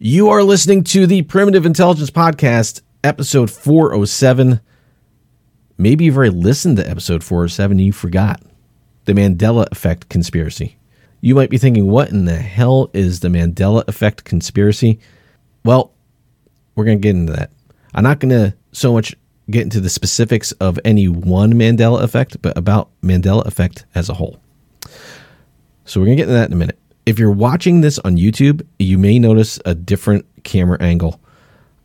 You are listening to the Primitive Intelligence Podcast, episode 407. Maybe you've already listened to episode 407 and you forgot the Mandela Effect conspiracy. You might be thinking, what in the hell is the Mandela Effect conspiracy? Well, we're going to get into that. I'm not going to so much get into the specifics of any one Mandela effect, but about Mandela effect as a whole. So we're going to get into that in a minute. If you're watching this on YouTube, you may notice a different camera angle.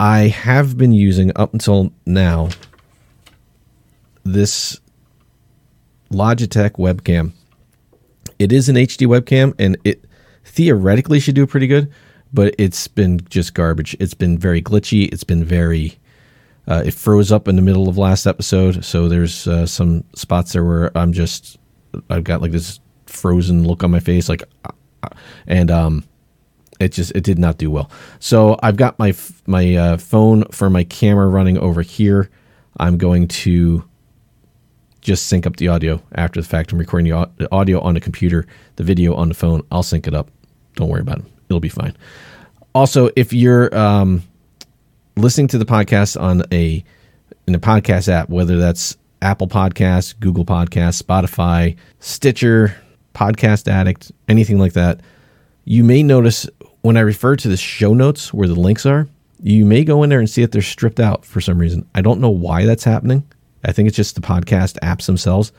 I have been using up until now this Logitech webcam. It is an HD webcam and it theoretically should do pretty good, but it's been just garbage. It's been very glitchy. It's been very uh, it froze up in the middle of last episode, so there's uh, some spots there where I'm just I've got like this frozen look on my face, like and um, it just it did not do well. So I've got my my uh, phone for my camera running over here. I'm going to just sync up the audio after the fact. I'm recording the audio on the computer, the video on the phone. I'll sync it up. Don't worry about it. It'll be fine. Also, if you're um, listening to the podcast on a in a podcast app, whether that's Apple Podcasts, Google Podcasts, Spotify, Stitcher, Podcast Addict, anything like that, you may notice when I refer to the show notes where the links are, you may go in there and see that they're stripped out for some reason. I don't know why that's happening. I think it's just the podcast apps themselves.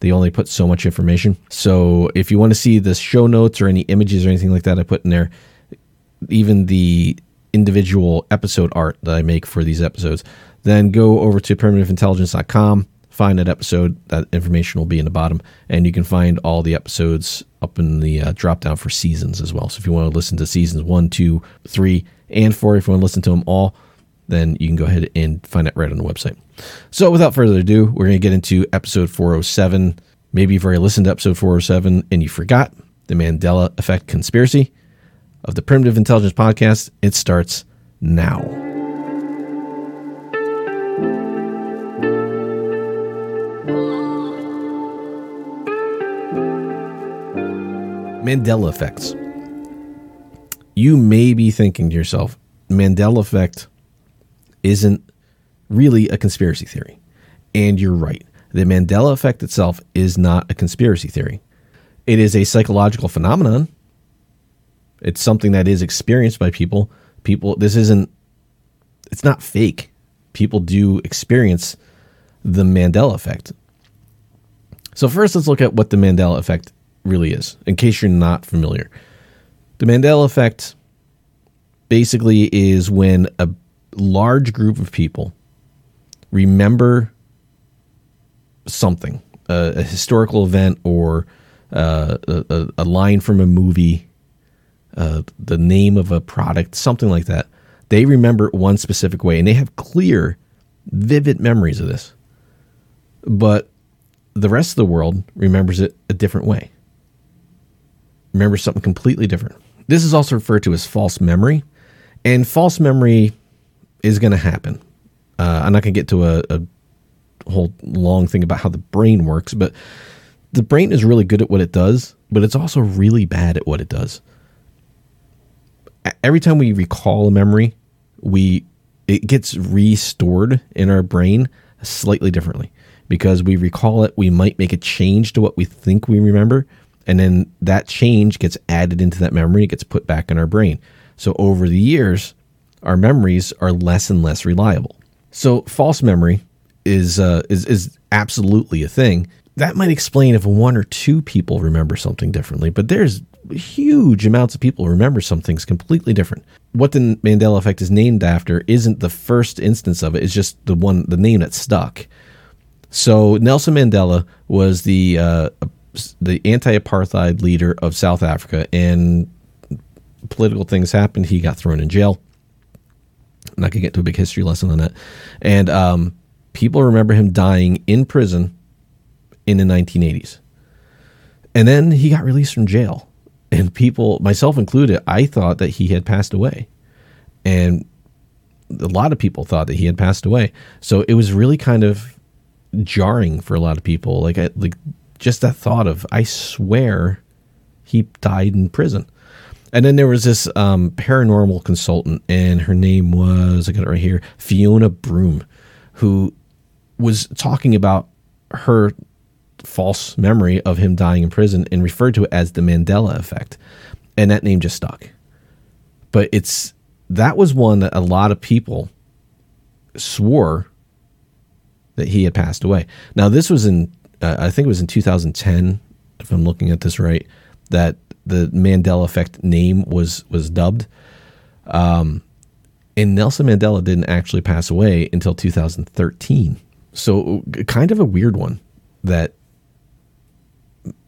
They only put so much information. So if you want to see the show notes or any images or anything like that I put in there, even the individual episode art that I make for these episodes, then go over to primitiveintelligence.com find that episode. That information will be in the bottom, and you can find all the episodes up in the uh, drop down for seasons as well. So if you want to listen to seasons one, two, three, and four, if you want to listen to them all, then you can go ahead and find that right on the website. So without further ado, we're going to get into episode 407. Maybe you've already listened to episode 407 and you forgot the Mandela Effect conspiracy of the Primitive Intelligence Podcast. It starts now. Mandela effects. You may be thinking to yourself, Mandela effect isn't really a conspiracy theory. And you're right. The Mandela effect itself is not a conspiracy theory. It is a psychological phenomenon. It's something that is experienced by people. People this isn't it's not fake. People do experience the Mandela effect. So first let's look at what the Mandela effect really is, in case you're not familiar. The Mandela effect basically is when a large group of people remember something, a, a historical event or uh, a, a, line from a movie, uh, the name of a product, something like that. They remember it one specific way and they have clear, vivid memories of this. But the rest of the world remembers it a different way remember something completely different. This is also referred to as false memory, and false memory is going to happen. Uh, I'm not going to get to a, a whole long thing about how the brain works, but the brain is really good at what it does, but it's also really bad at what it does. Every time we recall a memory, we it gets restored in our brain slightly differently because we recall it, we might make a change to what we think we remember, and then that change gets added into that memory, it gets put back in our brain. So over the years, our memories are less and less reliable. So false memory is uh, is is absolutely a thing. That might explain if one or two people remember something differently, but there's huge amounts of people remember something's completely different. What the Mandela effect is named after isn't the first instance of it; it's just the one, the name that stuck. So Nelson Mandela was the uh, the anti-apartheid leader of South Africa, and political things happened. He got thrown in jail. I'm not gonna get to a big history lesson on that. And um, people remember him dying in prison in the 1980s, and then he got released from jail. And people, myself included, I thought that he had passed away, and a lot of people thought that he had passed away. So it was really kind of jarring for a lot of people. Like, I, like just that thought of, I swear he died in prison. And then there was this um, paranormal consultant, and her name was, I got it right here, Fiona Broome, who was talking about her false memory of him dying in prison and referred to it as the Mandela effect. And that name just stuck. But it's that was one that a lot of people swore that he had passed away. Now, this was in, uh, I think it was in 2010, if I'm looking at this right, that the Mandela effect name was was dubbed. Um, and Nelson Mandela didn't actually pass away until 2013. So, kind of a weird one that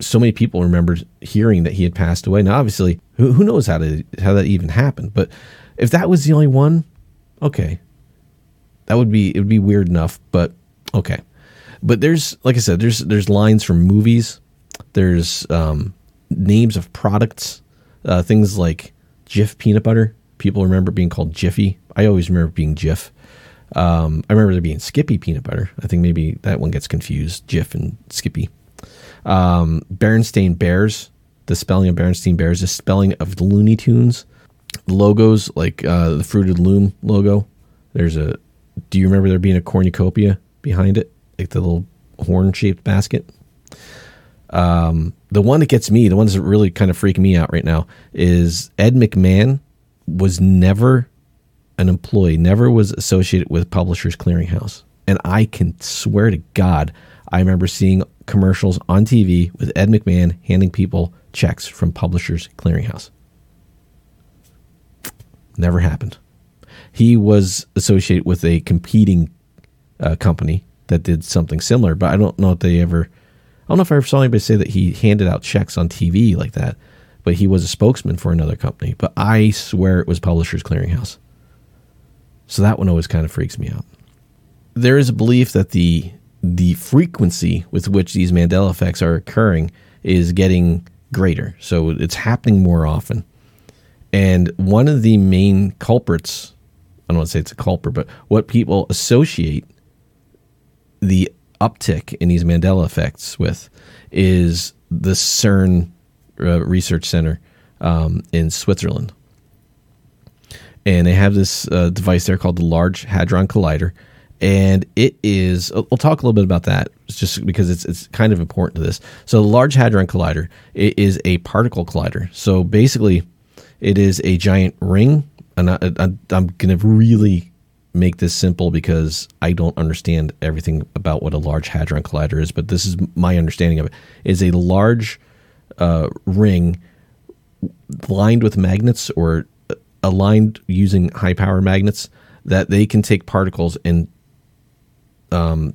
so many people remembered hearing that he had passed away. Now, obviously, who, who knows how to how that even happened? But if that was the only one, okay, that would be it would be weird enough. But okay, but there's like I said, there's there's lines from movies, there's um, names of products, uh, things like Jif peanut butter. People remember being called Jiffy. I always remember being Jif. Um, I remember there being Skippy peanut butter. I think maybe that one gets confused, Jif and Skippy. Um, Bears, the spelling of Berenstain Bears, the spelling of the Looney Tunes. Logos like uh, the Fruited Loom logo. There's a. Do you remember there being a cornucopia behind it, like the little horn shaped basket? Um, the one that gets me, the ones that really kind of freaking me out right now, is Ed McMahon was never an employee, never was associated with Publishers Clearinghouse. And I can swear to God, I remember seeing commercials on TV with Ed McMahon handing people checks from Publishers Clearinghouse. Never happened. He was associated with a competing uh, company that did something similar, but I don't know if they ever. I don't know if I ever saw anybody say that he handed out checks on TV like that, but he was a spokesman for another company. But I swear it was Publishers Clearinghouse. So that one always kind of freaks me out. There is a belief that the the frequency with which these Mandela effects are occurring is getting greater. So it's happening more often. And one of the main culprits, I don't want to say it's a culprit, but what people associate the uptick in these Mandela effects with is the CERN uh, Research Center um, in Switzerland. And they have this uh, device there called the Large Hadron Collider. And it is we'll talk a little bit about that just because it's it's kind of important to this. So the large hadron collider is a particle collider. So basically it is a giant ring. And I, am going to really make this simple because i don't understand everything about what a large hadron collider is but this is my understanding of it. Is a large uh, ring lined with magnets or aligned using high power magnets that they can take particles and um,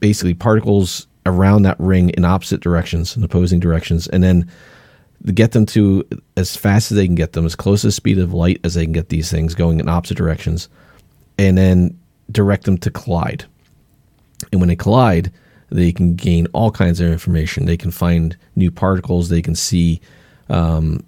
basically particles around that ring in opposite directions in opposing directions, and then get them to as fast as they can get them, as close to the speed of light as they can get these things going in opposite directions, and then direct them to collide. And when they collide, they can gain all kinds of information. They can find new particles. They can see um,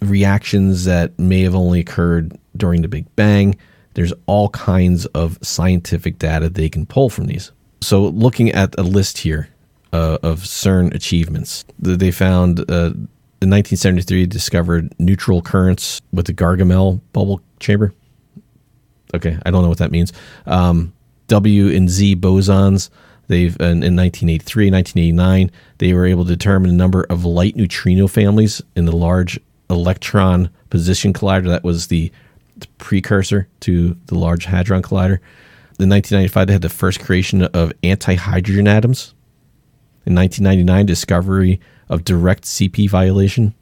reactions that may have only occurred during the Big Bang. There's all kinds of scientific data they can pull from these. So, looking at a list here uh, of CERN achievements, they found uh, in 1973 discovered neutral currents with the Gargamelle bubble chamber. Okay, I don't know what that means. Um, w and Z bosons. They've in, in 1983, 1989, they were able to determine the number of light neutrino families in the Large Electron Positron Collider. That was the precursor to the Large Hadron Collider. In 1995, they had the first creation of anti-hydrogen atoms. In 1999, discovery of direct CP violation.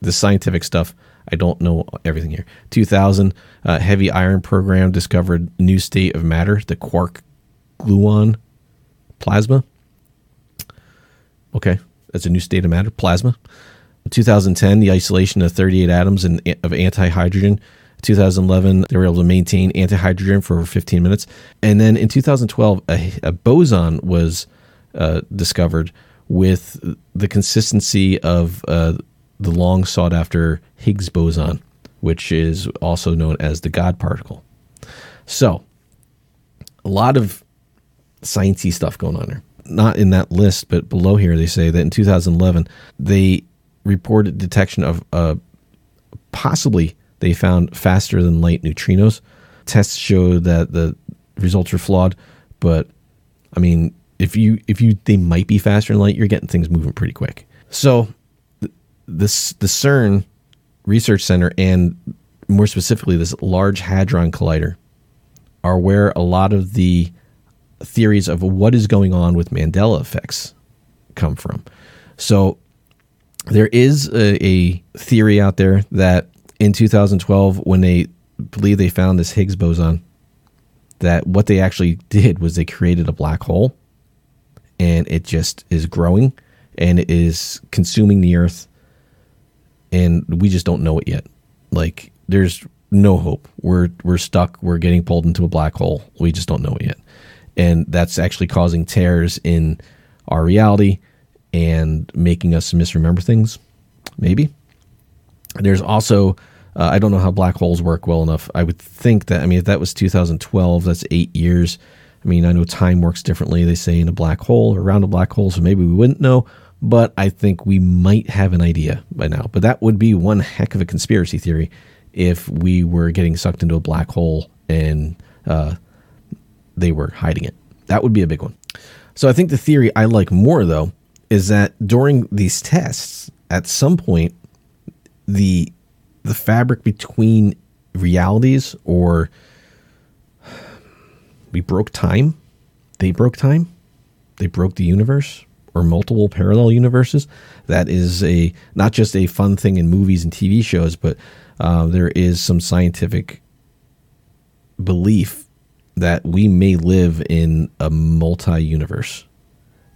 The scientific stuff, I don't know everything here. 2000, uh, heavy ion program discovered new state of matter, the quark gluon plasma. Okay, that's a new state of matter, plasma. 2010, the isolation of 38 atoms in, of anti-hydrogen. 2011, they were able to maintain anti-hydrogen for over 15 minutes. And then in 2012, a, a boson was uh, discovered with the consistency of uh, the long sought after Higgs boson, which is also known as the God particle. So, a lot of sciencey stuff going on there. Not in that list, but below here they say that in 2011 they reported detection of uh, possibly they found faster than light neutrinos. Tests show that the results are flawed, but I mean, if you if you they might be faster than light, you're getting things moving pretty quick. So this the CERN Research Center and more specifically this Large Hadron Collider are where a lot of the theories of what is going on with Mandela effects come from. So there is a, a theory out there that in 2012 when they believe they found this Higgs boson that what they actually did was they created a black hole and it just is growing and it is consuming the earth and we just don't know it yet. Like there's no hope. We're we're stuck. We're getting pulled into a black hole. We just don't know it yet. And that's actually causing tears in our reality and making us misremember things maybe. There's also uh, I don't know how black holes work well enough. I would think that, I mean, if that was 2012, that's eight years. I mean, I know time works differently, they say, in a black hole or around a black hole, so maybe we wouldn't know, but I think we might have an idea by now. But that would be one heck of a conspiracy theory if we were getting sucked into a black hole and uh, they were hiding it. That would be a big one. So I think the theory I like more, though, is that during these tests, at some point, the the fabric between realities or we broke time they broke time they broke the universe or multiple parallel universes that is a not just a fun thing in movies and tv shows but uh, there is some scientific belief that we may live in a multi-universe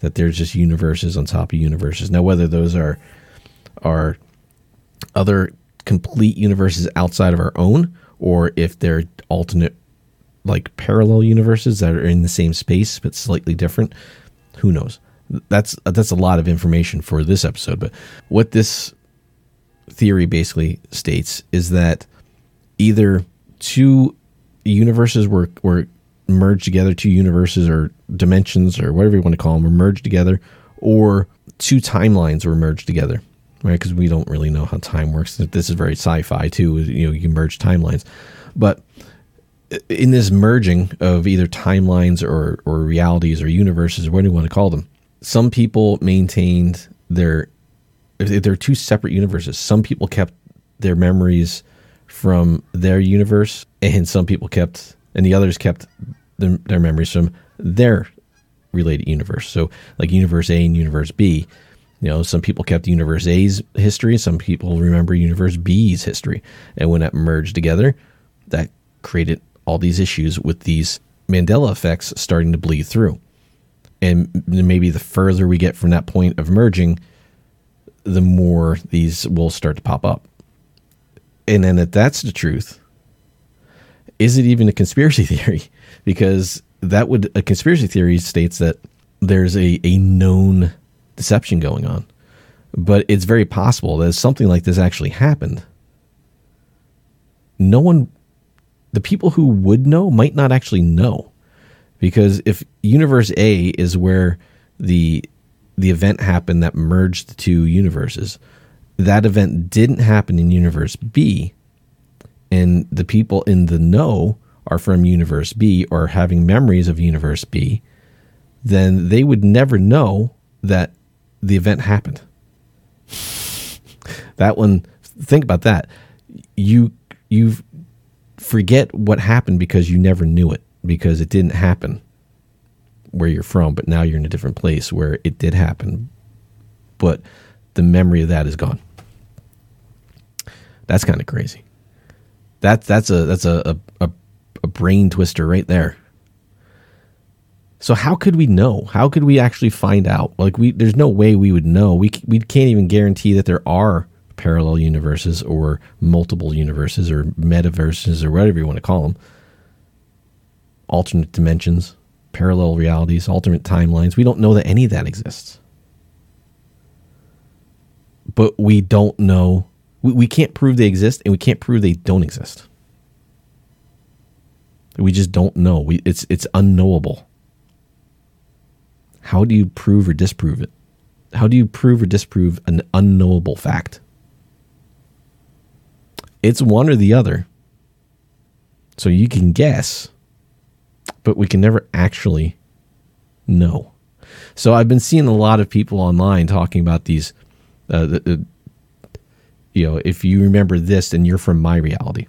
that there's just universes on top of universes. Now whether those are are other complete universes outside of our own or if they're alternate like parallel universes that are in the same space but slightly different who knows that's that's a lot of information for this episode but what this theory basically states is that either two universes were were merged together two universes or dimensions or whatever you want to call them were merged together or two timelines were merged together right? Because we don't really know how time works. This is very sci-fi too. You know, you merge timelines, but in this merging of either timelines or or realities or universes, or what do you want to call them? Some people maintained their there are two separate universes. Some people kept their memories from their universe, and some people kept, and the others kept their, their memories from their related universe. So, like universe A and universe B you know, some people kept Universe A's history, some people remember Universe B's history. And when that merged together, that created all these issues with these Mandela effects starting to bleed through. And maybe the further we get from that point of merging, the more these will start to pop up. And then if that's the truth, is it even a conspiracy theory? Because that would a conspiracy theory states that there's a, a known deception going on. But it's very possible that something like this actually happened. No one, the people who would know might not actually know. Because if Universe A is where the the event happened that merged the two universes, that event didn't happen in Universe B, and the people in the know are from Universe B or having memories of Universe B, then they would never know that the event happened. that one, think about that. You you forget what happened because you never knew it because it didn't happen where you're from, but now you're in a different place where it did happen, but the memory of that is gone. That's kind of crazy. That's that's a that's a, a, a brain twister right there. So how could we know? How could we actually find out? Like we, there's no way we would know. We we can't even guarantee that there are parallel universes or multiple universes or metaverses or whatever you want to call them. Alternate dimensions, parallel realities, alternate timelines. We don't know that any of that exists. But we don't know. We, we can't prove they exist, and we can't prove they don't exist. We just don't know. We it's it's unknowable. How do you prove or disprove it? How do you prove or disprove an unknowable fact? It's one or the other. So you can guess, but we can never actually know. So I've been seeing a lot of people online talking about these. Uh, the, the, you know, if you remember this, then you're from my reality.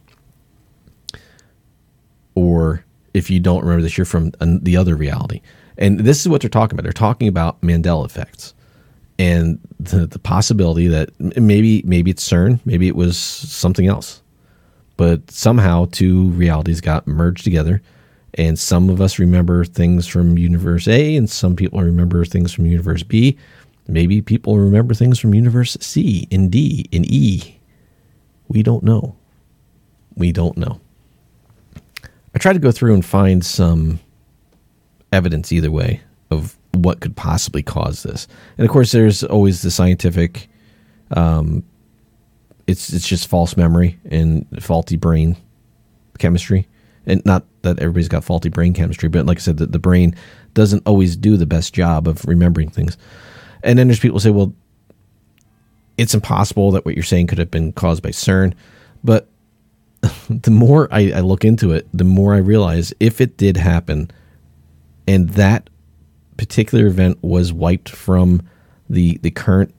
Or if you don't remember this, you're from the other reality. And this is what they're talking about. They're talking about Mandela effects and the, the possibility that maybe maybe it's CERN, maybe it was something else. But somehow two realities got merged together and some of us remember things from universe A and some people remember things from universe B. Maybe people remember things from universe C and D and E. We don't know. We don't know. I try to go through and find some evidence either way of what could possibly cause this. And of course, there's always the scientific. Um, it's it's just false memory and faulty brain chemistry, and not that everybody's got faulty brain chemistry, but like I said, the, the brain doesn't always do the best job of remembering things. And then there's people say, well, it's impossible that what you're saying could have been caused by CERN, but the more I, I look into it, the more I realize if it did happen, and that particular event was wiped from the the current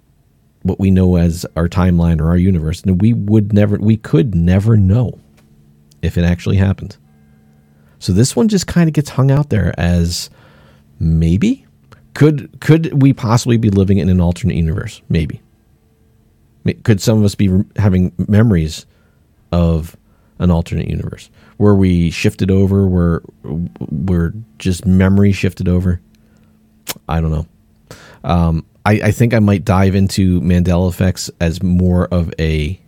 what we know as our timeline or our universe, and we would never we could never know if it actually happened. So this one just kind of gets hung out there as maybe could could we possibly be living in an alternate universe? Maybe. Could some of us be having memories of an alternate universe where we shifted over, where we're just memory shifted over. I don't know. Um, I, I think I might dive into Mandela effects as more of a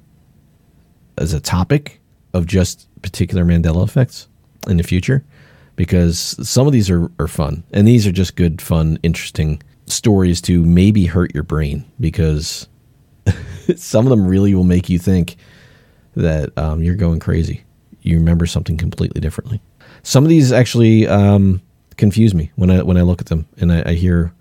as a topic of just particular Mandela effects in the future because some of these are, are fun and these are just good, fun, interesting stories to maybe hurt your brain because some of them really will make you think that um, you're going crazy. You remember something completely differently. Some of these actually um, confuse me when I when I look at them and I, I hear.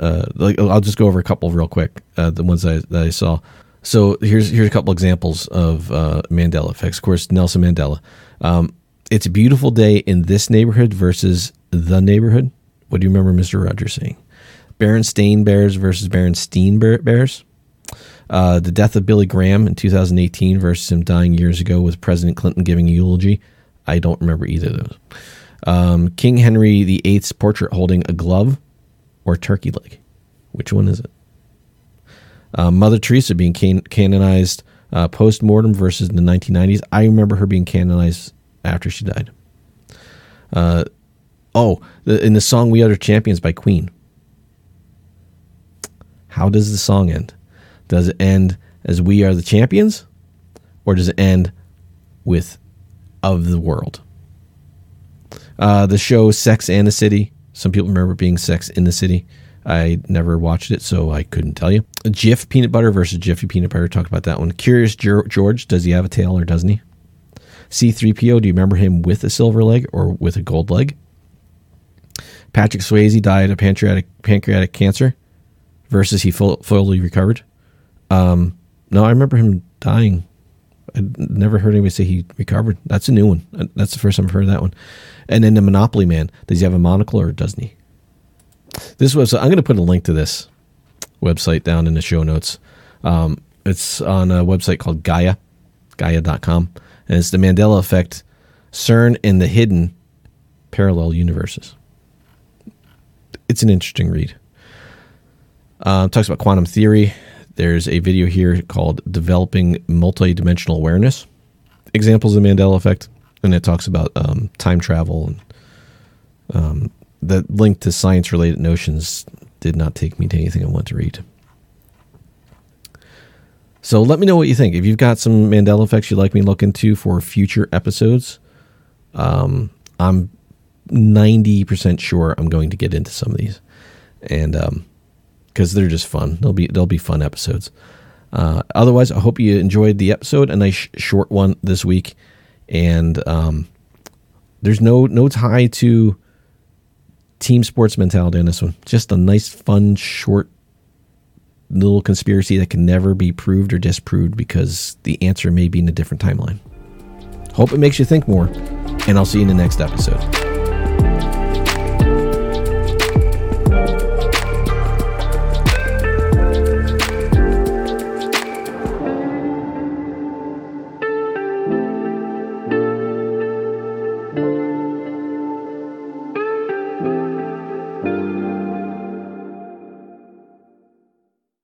Uh, like I'll just go over a couple real quick. Uh, the ones I, that I saw. So here's here's a couple examples of uh, Mandela effects. Of course, Nelson Mandela. Um, it's a beautiful day in this neighborhood versus the neighborhood. What do you remember Mr. Rogers saying? Berenstain Bears versus Berenstein Bears. Uh, the death of Billy Graham in 2018 versus him dying years ago with President Clinton giving a eulogy. I don't remember either of those. Um, King Henry VIII's portrait holding a glove or turkey leg. Which one is it? Uh, Mother Teresa being can- canonized uh, post mortem versus the 1990s. I remember her being canonized after she died. Uh, oh, in the song "We Are the Champions" by Queen. How does the song end? Does it end as "We Are the Champions," or does it end with "Of the World"? Uh, the show "Sex and the City." Some people remember being "Sex in the City." I never watched it, so I couldn't tell you. Jif peanut butter versus Jiffy peanut butter. Talked about that one. Curious George, does he have a tail or doesn't he? C3PO, do you remember him with a silver leg or with a gold leg? Patrick Swayze died of pancreatic pancreatic cancer versus he full, fully recovered. Um, no, I remember him dying. I never heard anybody say he recovered. That's a new one. That's the first time I've heard that one. And then the Monopoly Man. Does he have a monocle or doesn't he? This was. I'm going to put a link to this website down in the show notes. Um, it's on a website called Gaia, Gaia.com and it's the Mandela effect, CERN, and the hidden parallel universes. It's an interesting read. Uh, talks about quantum theory. There's a video here called Developing Multidimensional Awareness Examples of the Mandela Effect. And it talks about um, time travel and um, the link to science related notions did not take me to anything I want to read. So let me know what you think. If you've got some Mandela effects you'd like me to look into for future episodes, um, I'm 90% sure I'm going to get into some of these. And because um, they're just fun. They'll be they'll be fun episodes. Uh, otherwise, I hope you enjoyed the episode. A nice short one this week, and um, there's no no tie to team sports mentality in this one. Just a nice, fun, short little conspiracy that can never be proved or disproved because the answer may be in a different timeline. Hope it makes you think more, and I'll see you in the next episode.